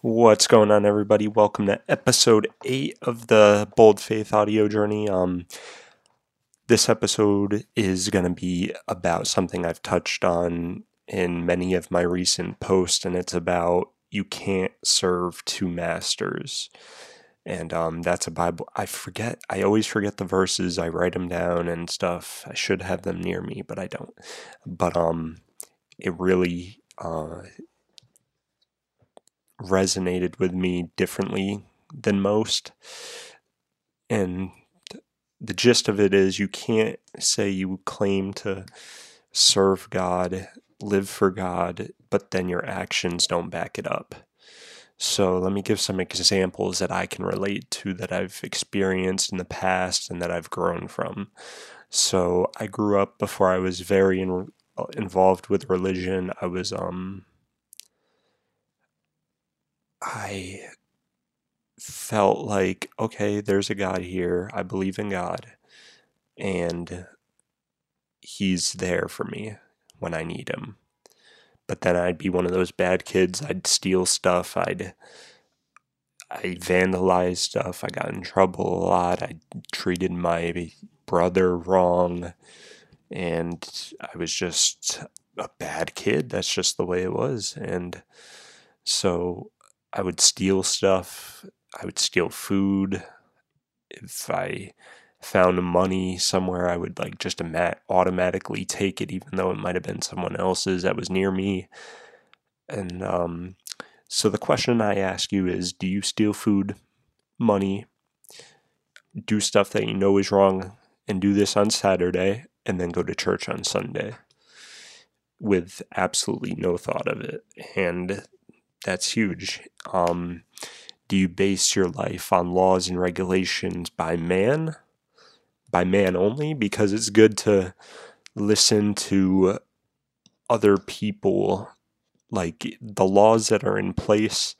What's going on, everybody? Welcome to episode eight of the Bold Faith audio journey. Um, this episode is going to be about something I've touched on in many of my recent posts, and it's about you can't serve two masters. And um, that's a Bible. I forget. I always forget the verses. I write them down and stuff. I should have them near me, but I don't. But um, it really uh, resonated with me differently than most. And the gist of it is you can't say you claim to serve God, live for God, but then your actions don't back it up. So let me give some examples that I can relate to that I've experienced in the past and that I've grown from. So I grew up before I was very in, involved with religion. I was um I felt like, okay, there's a God here. I believe in God. And He's there for me when I need Him. But then I'd be one of those bad kids. I'd steal stuff. I'd I vandalized stuff. I got in trouble a lot. I treated my brother wrong. And I was just a bad kid. That's just the way it was. And so I would steal stuff. I would steal food. If I found money somewhere, I would like just automatically take it, even though it might have been someone else's that was near me. And um, so the question I ask you is do you steal food, money, do stuff that you know is wrong, and do this on Saturday, and then go to church on Sunday? with absolutely no thought of it. And that's huge. Um, do you base your life on laws and regulations by man, by man only? Because it's good to listen to other people, like the laws that are in place.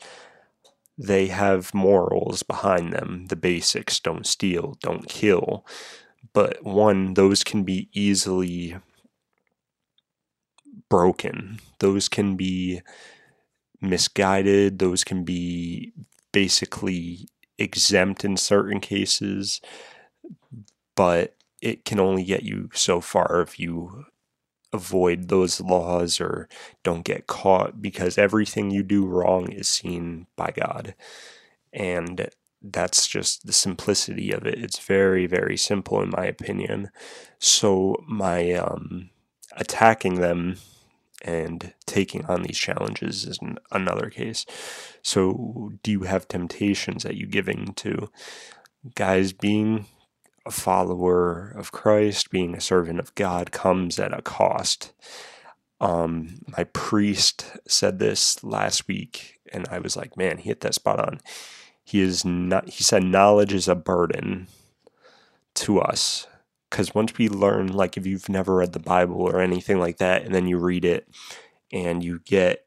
They have morals behind them. The basics don't steal, don't kill. But one, those can be easily broken. Those can be misguided, those can be basically exempt in certain cases, but it can only get you so far if you avoid those laws or don't get caught because everything you do wrong is seen by God. And that's just the simplicity of it. It's very, very simple, in my opinion. So, my um, attacking them and taking on these challenges is another case. So, do you have temptations that you giving to guys being a follower of Christ, being a servant of God comes at a cost. Um, my priest said this last week, and I was like, man, he hit that spot on. He is not. He said, knowledge is a burden to us because once we learn, like if you've never read the Bible or anything like that, and then you read it and you get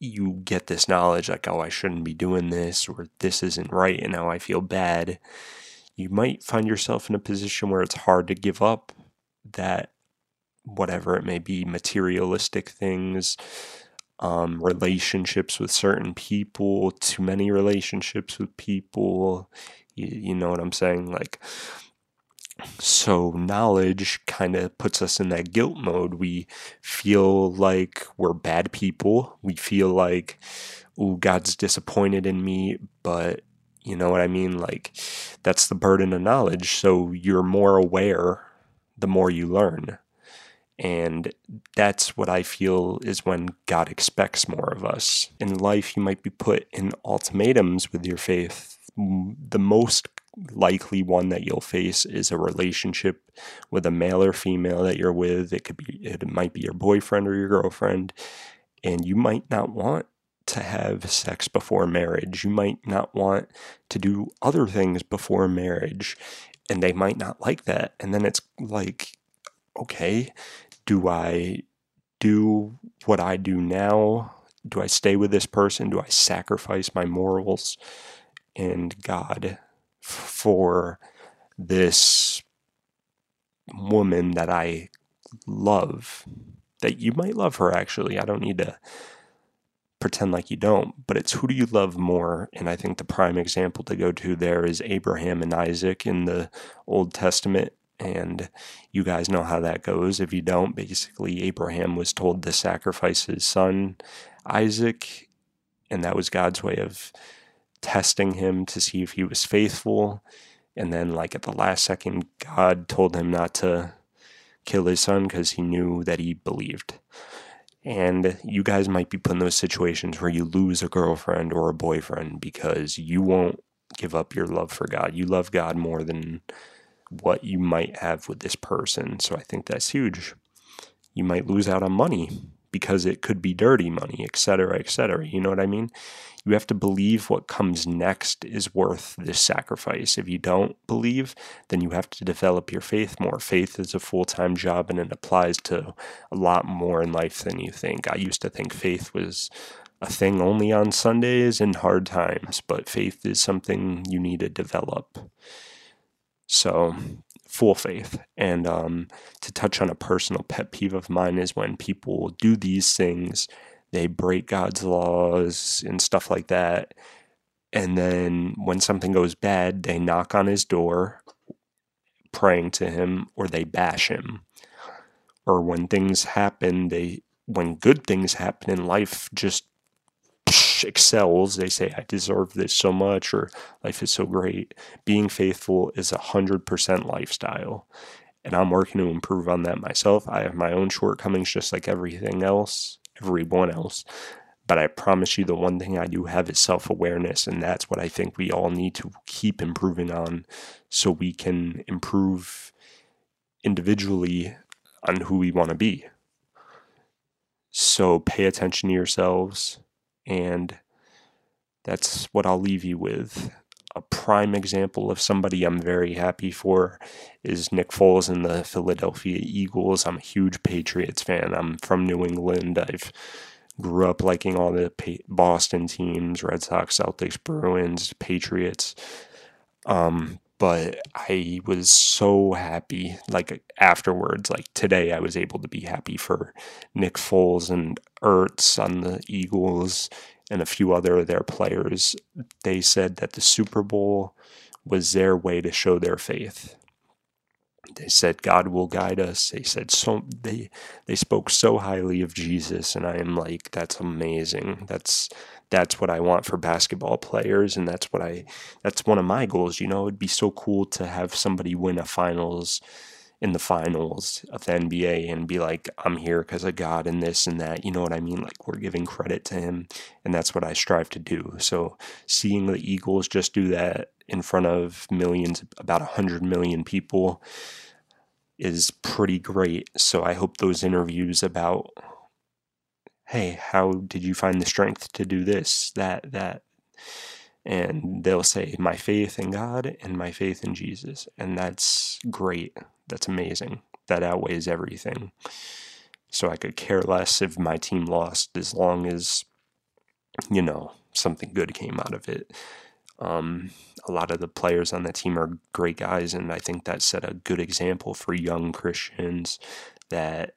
you get this knowledge like oh i shouldn't be doing this or this isn't right and now i feel bad you might find yourself in a position where it's hard to give up that whatever it may be materialistic things um, relationships with certain people too many relationships with people you, you know what i'm saying? Like so knowledge kind of puts us in that guilt mode. We feel like we're bad people. We feel like, oh, God's disappointed in me, but you know what I mean? Like that's the burden of knowledge. So you're more aware the more you learn. And that's what I feel is when God expects more of us. In life, you might be put in ultimatums with your faith. The most likely one that you'll face is a relationship with a male or female that you're with. It could be it might be your boyfriend or your girlfriend and you might not want to have sex before marriage. You might not want to do other things before marriage and they might not like that. And then it's like okay, do I do what I do now? Do I stay with this person? Do I sacrifice my morals and God for this woman that I love. That you might love her actually. I don't need to pretend like you don't, but it's who do you love more? And I think the prime example to go to there is Abraham and Isaac in the Old Testament. And you guys know how that goes. If you don't, basically, Abraham was told to sacrifice his son, Isaac, and that was God's way of testing him to see if he was faithful. And then, like at the last second, God told him not to kill his son because he knew that he believed. And you guys might be put in those situations where you lose a girlfriend or a boyfriend because you won't give up your love for God. You love God more than what you might have with this person. So I think that's huge. You might lose out on money because it could be dirty money, etc., etc. You know what I mean? You have to believe what comes next is worth this sacrifice. If you don't believe, then you have to develop your faith more. Faith is a full time job and it applies to a lot more in life than you think. I used to think faith was a thing only on Sundays and hard times, but faith is something you need to develop. So, full faith. And um, to touch on a personal pet peeve of mine is when people do these things they break God's laws and stuff like that. And then when something goes bad, they knock on his door praying to him or they bash him. Or when things happen, they when good things happen in life just excels, they say, I deserve this so much, or life is so great. Being faithful is a hundred percent lifestyle. And I'm working to improve on that myself. I have my own shortcomings just like everything else everyone else. But I promise you, the one thing I do have is self awareness, and that's what I think we all need to keep improving on so we can improve individually on who we want to be. So pay attention to yourselves, and that's what I'll leave you with. A prime example of somebody I'm very happy for is Nick Foles in the Philadelphia Eagles. I'm a huge Patriots fan. I'm from New England. I've grew up liking all the Boston teams, Red Sox, Celtics, Bruins, Patriots. Um, but I was so happy, like afterwards, like today, I was able to be happy for Nick Foles and Ertz on the Eagles and a few other of their players. They said that the Super Bowl was their way to show their faith. They said God will guide us. They said so they they spoke so highly of Jesus and I am like that's amazing. That's that's what I want for basketball players and that's what I that's one of my goals, you know. It'd be so cool to have somebody win a finals in the finals of the NBA and be like, I'm here because of God and this and that. You know what I mean? Like we're giving credit to him, and that's what I strive to do. So seeing the Eagles just do that in front of millions, about a hundred million people, is pretty great. So I hope those interviews about, hey, how did you find the strength to do this, that, that, and they'll say my faith in God and my faith in Jesus, and that's great. That's amazing. That outweighs everything. So I could care less if my team lost as long as, you know, something good came out of it. Um, a lot of the players on the team are great guys, and I think that set a good example for young Christians that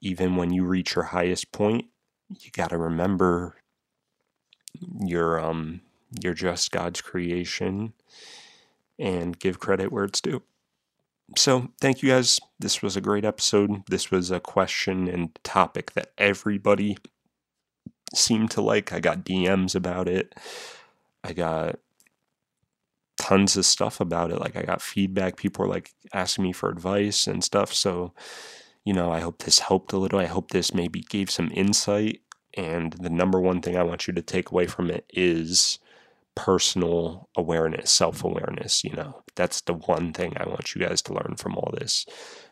even when you reach your highest point, you got to remember you're um you're just God's creation and give credit where it's due. So, thank you guys. This was a great episode. This was a question and topic that everybody seemed to like. I got DMs about it. I got tons of stuff about it. Like, I got feedback. People were like asking me for advice and stuff. So, you know, I hope this helped a little. I hope this maybe gave some insight. And the number one thing I want you to take away from it is personal awareness, self awareness. You know, that's the one thing I want you guys to learn from all this.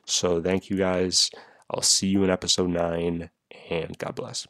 So, thank you guys. I'll see you in episode nine, and God bless.